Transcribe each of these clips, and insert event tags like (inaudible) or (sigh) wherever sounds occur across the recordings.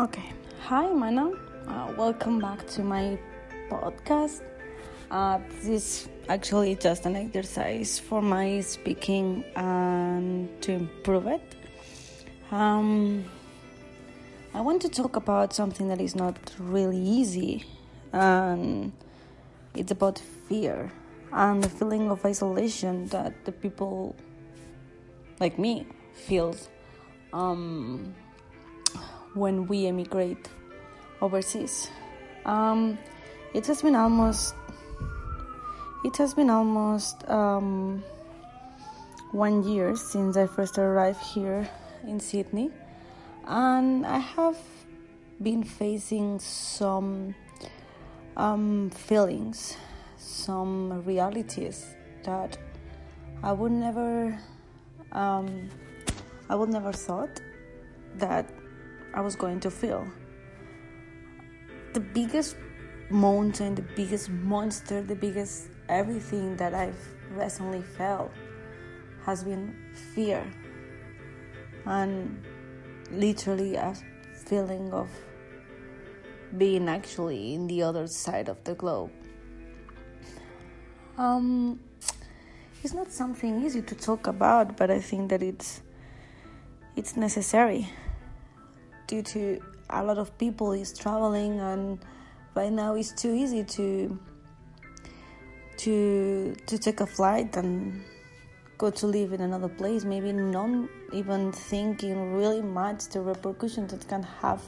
Okay. Hi, Mana. Uh, welcome back to my podcast. Uh, this is actually just an exercise for my speaking and to improve it. Um, I want to talk about something that is not really easy, and it's about fear and the feeling of isolation that the people like me feels um, when we emigrate overseas. Um, it has been almost it has been almost um, one year since I first arrived here in Sydney, and I have been facing some um, feelings, some realities that I would never, um, I would never thought that I was going to feel. The biggest mountain, the biggest monster, the biggest everything that I've recently felt has been fear and literally a feeling of being actually in the other side of the globe. Um, it's not something easy to talk about, but I think that it's it's necessary due to a lot of people is traveling and right now it's too easy to to to take a flight and go to live in another place. Maybe not even thinking really much the repercussions it can have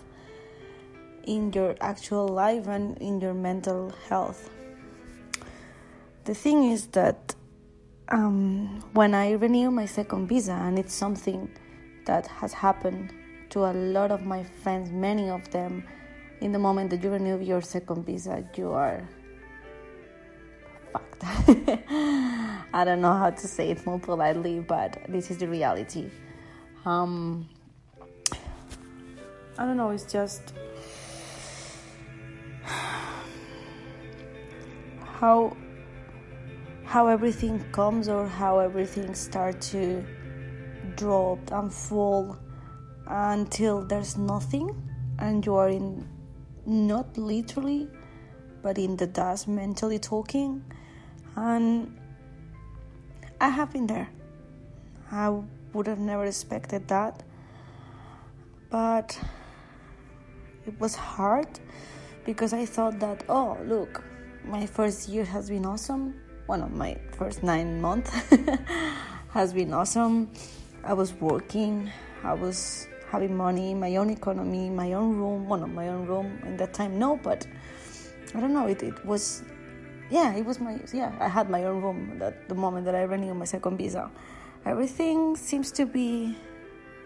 in your actual life and in your mental health. The thing is that um, when i renew my second visa and it's something that has happened to a lot of my friends, many of them, in the moment that you renew your second visa, you are fucked. (laughs) I don't know how to say it more politely, but this is the reality. Um, I don't know, it's just (sighs) how how everything comes or how everything starts to drop and fall until there's nothing and you are in not literally but in the dust mentally talking. And i have been there. I would have never expected that. But it was hard because i thought that oh look my first year has been awesome. One of my first nine months (laughs) has been awesome. I was working. I was having money, my own economy, my own room, one of my own room in that time. No, but I don't know. It, it was, yeah, it was my, yeah, I had my own room at the moment that I renewed my second visa. Everything seems to be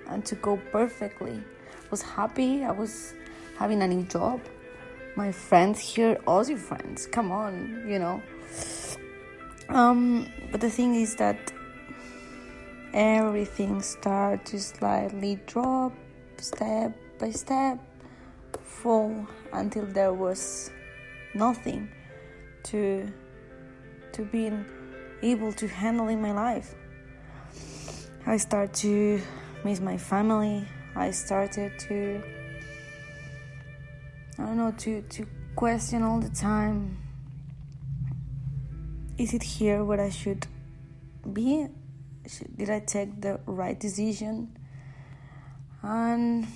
and to go perfectly. I was happy. I was having a new job. My friends here, Aussie friends, come on, you know. Um, but the thing is that everything started to slightly drop step by step fall until there was nothing to to being able to handle in my life. I started to miss my family. I started to i don't know to to question all the time is it here where i should be did I take the right decision? And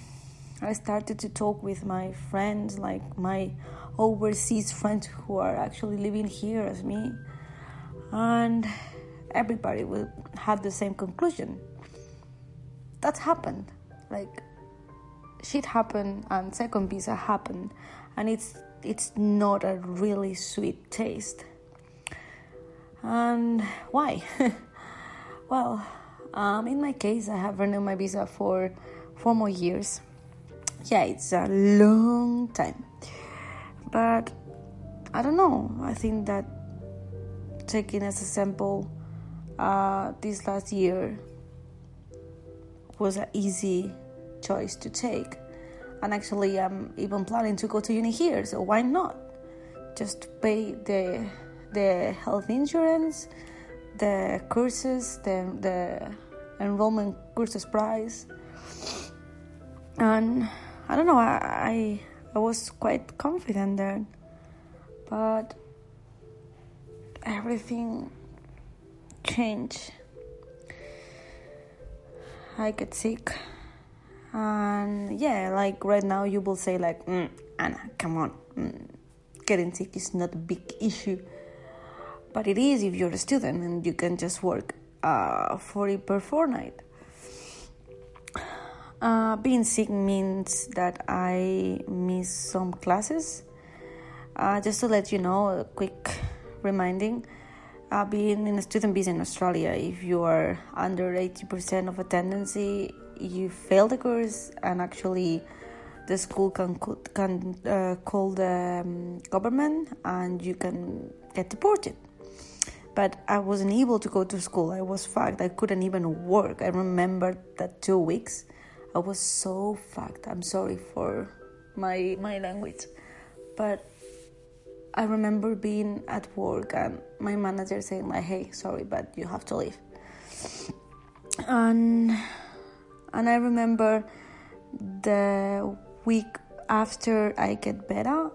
I started to talk with my friends, like my overseas friends who are actually living here as me, and everybody will have the same conclusion. That happened, like shit happened, and second visa happened, and it's it's not a really sweet taste. And why? (laughs) Well, um, in my case, I have renewed my visa for four more years. Yeah, it's a long time. But I don't know. I think that taking as a sample uh, this last year was an easy choice to take. And actually, I'm even planning to go to uni here, so why not? Just pay the the health insurance the courses, the, the enrollment courses price, and I don't know. I I was quite confident then, but everything changed. I get sick, and yeah, like right now you will say like, mm, Anna, come on, mm, getting sick is not a big issue, but it is if you're a student and you can just work uh, 40 per fortnight. Uh, being sick means that I miss some classes. Uh, just to let you know, a quick reminding uh, being in a student visa in Australia, if you are under 80% of attendance, you fail the course, and actually, the school can can uh, call the um, government, and you can get deported. But I wasn't able to go to school. I was fucked. I couldn't even work. I remember that two weeks I was so fucked. I'm sorry for my my language, but I remember being at work and my manager saying like, "Hey, sorry, but you have to leave." And and I remember the week after I get better,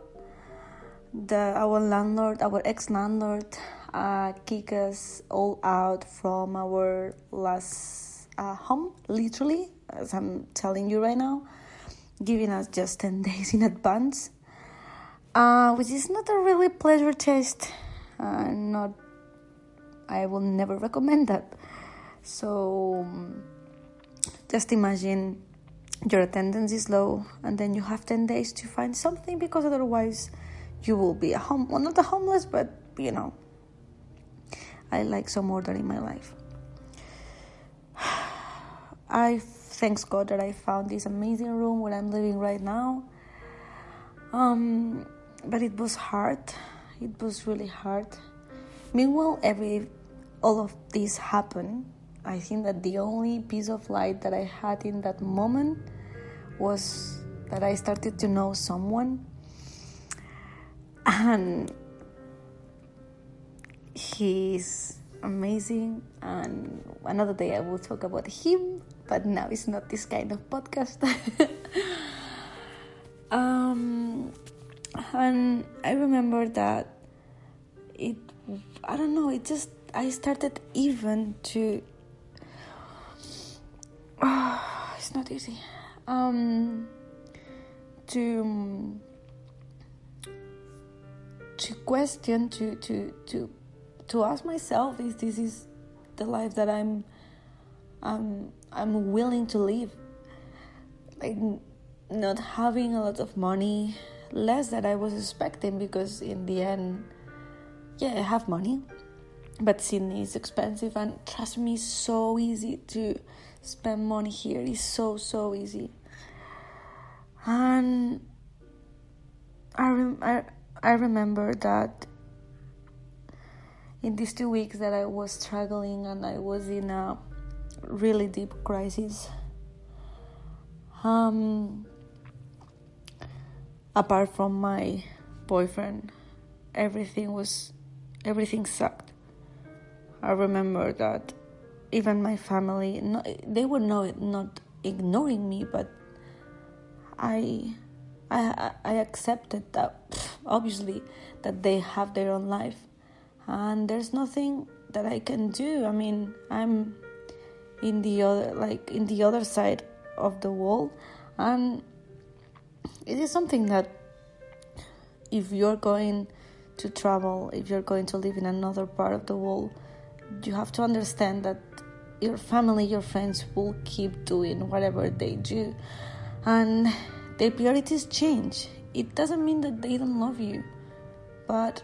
the our landlord, our ex landlord, uh, kick us all out from our last uh, home, literally as I'm telling you right now, giving us just (laughs) 10 days in advance, uh, which is not a really pleasure test. Uh, not, I will never recommend that. So, just imagine your attendance is low and then you have 10 days to find something because otherwise you will be a home well not a homeless but you know i like some order in my life (sighs) i thanks God that I found this amazing room where I'm living right now. Um, but it was hard. It was really hard. Meanwhile, every all of this happened. I think that the only piece of light that I had in that moment was that I started to know someone, and he's amazing. And another day I will talk about him but now it's not this kind of podcast. (laughs) um, and I remember that it, I don't know, it just, I started even to, oh, (sighs) it's not easy, um, to, to question, to, to, to, to ask myself if this is the life that I'm, um, I'm willing to live. Like not having a lot of money, less than I was expecting because in the end, yeah, I have money, but Sydney is expensive and trust me, so easy to spend money here. It's so so easy. And I rem- I, I remember that in these two weeks that I was struggling and I was in a really deep crisis. Um, apart from my boyfriend, everything was everything sucked. I remember that even my family, not, they were not not ignoring me, but I, I, I accepted that obviously that they have their own life, and there's nothing that I can do. I mean, I'm in the other like in the other side of the wall and it is something that if you're going to travel if you're going to live in another part of the world you have to understand that your family your friends will keep doing whatever they do. And their priorities change. It doesn't mean that they don't love you but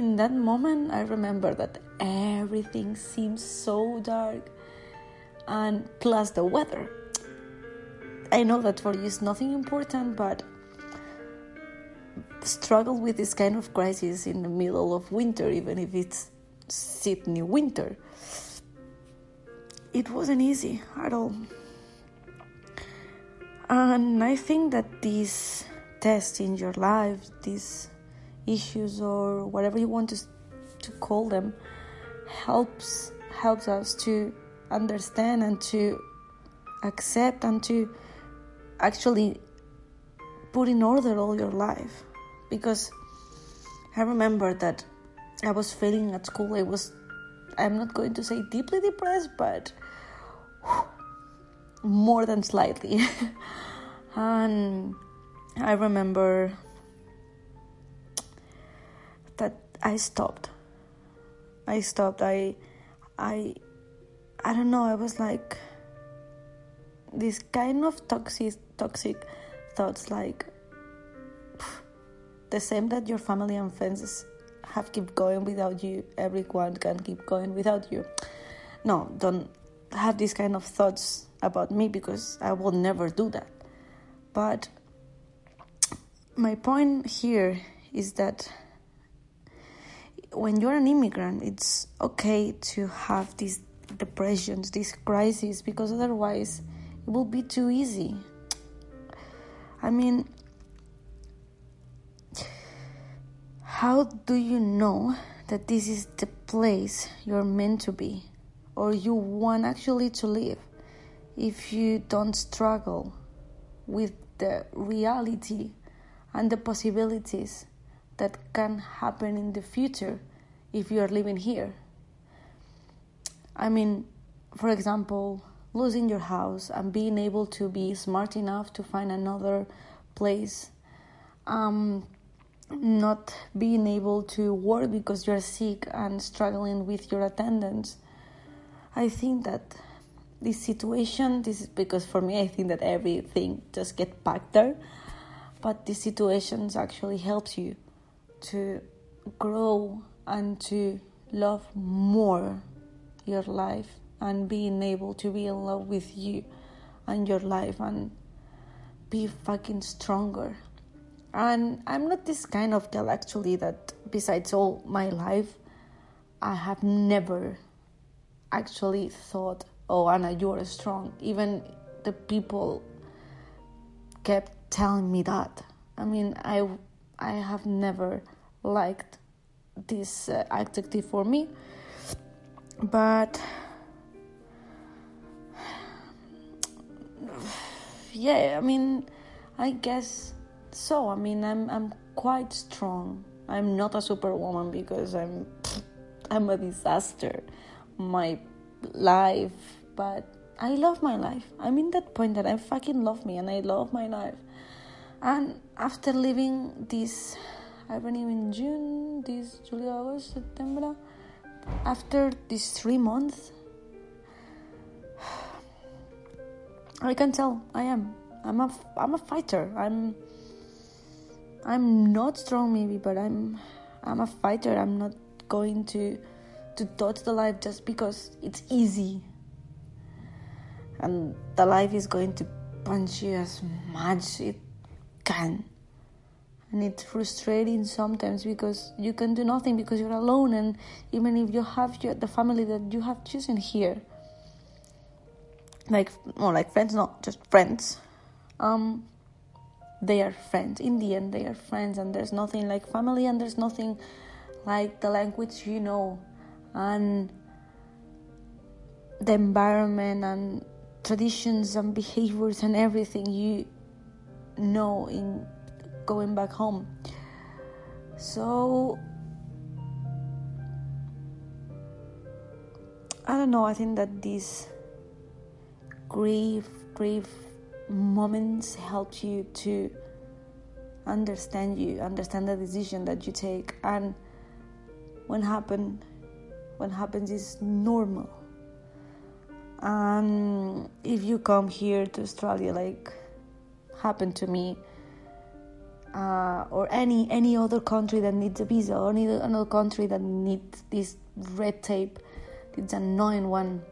in that moment i remember that everything seems so dark and plus the weather. I know that for you is nothing important, but struggle with this kind of crisis in the middle of winter, even if it's Sydney winter. It wasn't easy at all. And I think that these tests in your life, these issues or whatever you want to, to call them, helps helps us to understand and to accept and to actually put in order all your life because I remember that I was failing at school. I was, I'm not going to say deeply depressed, but more than slightly. (laughs) and I remember that I stopped. I stopped. I, I, I don't know. I was like this kind of toxic, toxic thoughts like the same that your family and friends have keep going without you. Everyone can keep going without you. No, don't have these kind of thoughts about me because I will never do that. But my point here is that when you're an immigrant, it's okay to have these depressions, these crises, because otherwise it will be too easy. I mean, how do you know that this is the place you're meant to be or you want actually to live if you don't struggle with the reality and the possibilities that can happen in the future if you are living here. I mean, for example, losing your house and being able to be smart enough to find another place. Um, not being able to work because you're sick and struggling with your attendance. I think that this situation, this is because for me, I think that everything just get packed there. But these situations actually helps you to grow and to love more your life and being able to be in love with you and your life and be fucking stronger. And I'm not this kind of girl actually that besides all my life I have never actually thought oh Anna, you are strong. Even the people kept telling me that. I mean, I I have never liked this uh, adjective for me, but (sighs) yeah, I mean, I guess so. I mean, I'm I'm quite strong. I'm not a superwoman because I'm (laughs) I'm a disaster. My life, but I love my life. I'm in that point that I fucking love me and I love my life. And after living this, Went in June, this July, August, September, after these three months, (sighs) I can tell I am. I'm a I'm a fighter. I'm I'm not strong maybe, but I'm I'm a fighter. I'm not going to to dodge the life just because it's easy. And the life is going to punch you as much it can. And it's frustrating sometimes because you can do nothing because you're alone and even if you have your, the family that you have chosen here like more like friends, not just friends. Um they are friends. In the end they are friends and there's nothing like family and there's nothing like the language you know and the environment and traditions and behaviors and everything you know in going back home. So I don't know, I think that these grief, grief moments help you to understand you, understand the decision that you take and when happen what happens is normal. And if you come here to Australia, like happened to me, uh, or any any other country that needs a visa, or any another country that needs this red tape, it's annoying one.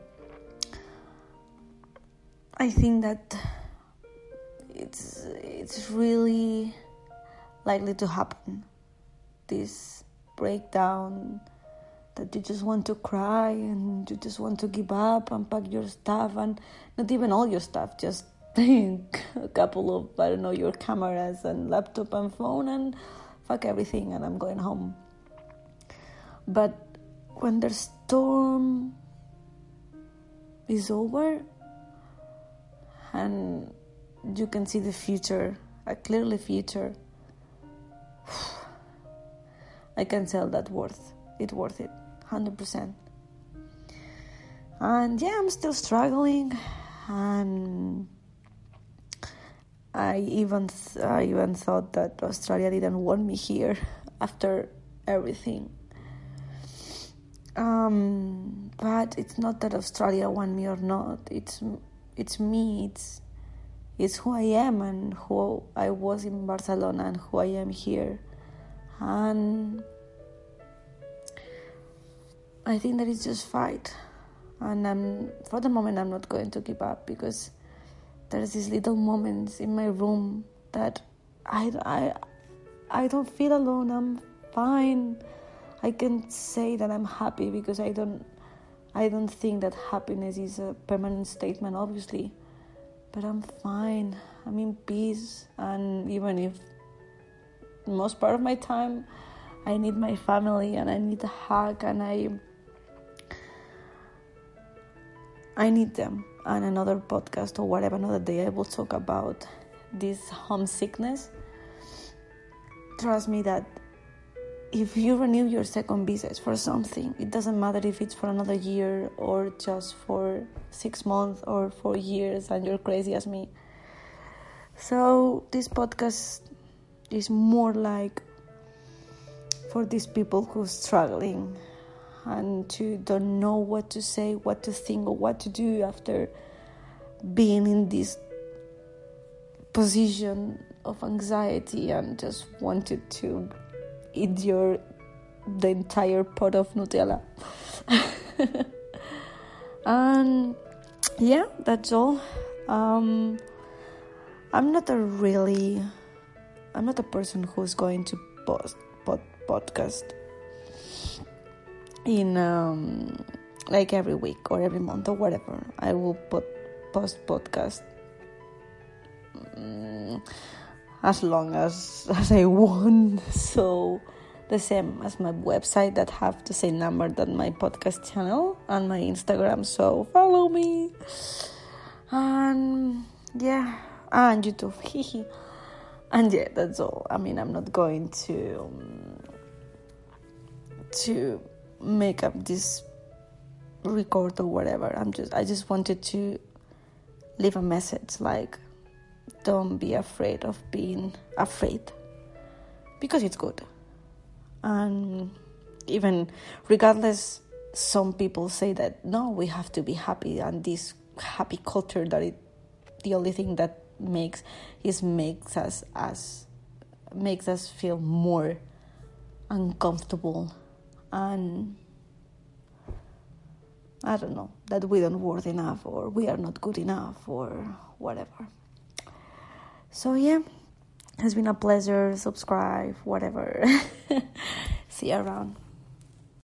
I think that it's it's really likely to happen. This breakdown that you just want to cry and you just want to give up and pack your stuff and not even all your stuff, just (laughs) a couple of I don't know your cameras and laptop and phone and fuck everything and I'm going home. But when the storm is over and you can see the future a clearly future, (sighs) I can tell that worth it worth it, hundred percent. And yeah, I'm still struggling, and I even I even thought that Australia didn't want me here after everything. Um, but it's not that Australia want me or not. It's it's me. It's it's who I am and who I was in Barcelona and who I am here. And I think that it's just fight. And I'm for the moment I'm not going to give up because there's these little moments in my room that I, I, I don't feel alone. I'm fine. I can say that I'm happy because I don't I don't think that happiness is a permanent statement obviously. But I'm fine. I'm in peace and even if most part of my time I need my family and I need a hug and I I need them and another podcast or whatever another day I will talk about this homesickness. Trust me that if you renew your second visa for something, it doesn't matter if it's for another year or just for six months or four years and you're crazy as me. So this podcast is more like for these people who are struggling and to don't know what to say, what to think, or what to do after being in this position of anxiety and just wanted to eat your the entire pot of Nutella. (laughs) and yeah, that's all. Um, I'm not a really, I'm not a person who's going to post pod, podcast in um, like every week or every month or whatever. I will put post podcast um, as long as (laughs) as I want. So the same as my website that have the same number that my podcast channel and my Instagram. So follow me. And yeah, and YouTube. (laughs) and yeah, that's all. I mean, I'm not going to um, to make up this record or whatever. I'm just I just wanted to leave a message like don't be afraid of being afraid because it's good. And even regardless some people say that no we have to be happy and this happy culture that it the only thing that makes is makes us as makes us feel more uncomfortable and I don't know that we don't worth enough or we are not good enough or whatever. So yeah, it's been a pleasure. Subscribe, whatever. (laughs) See you around.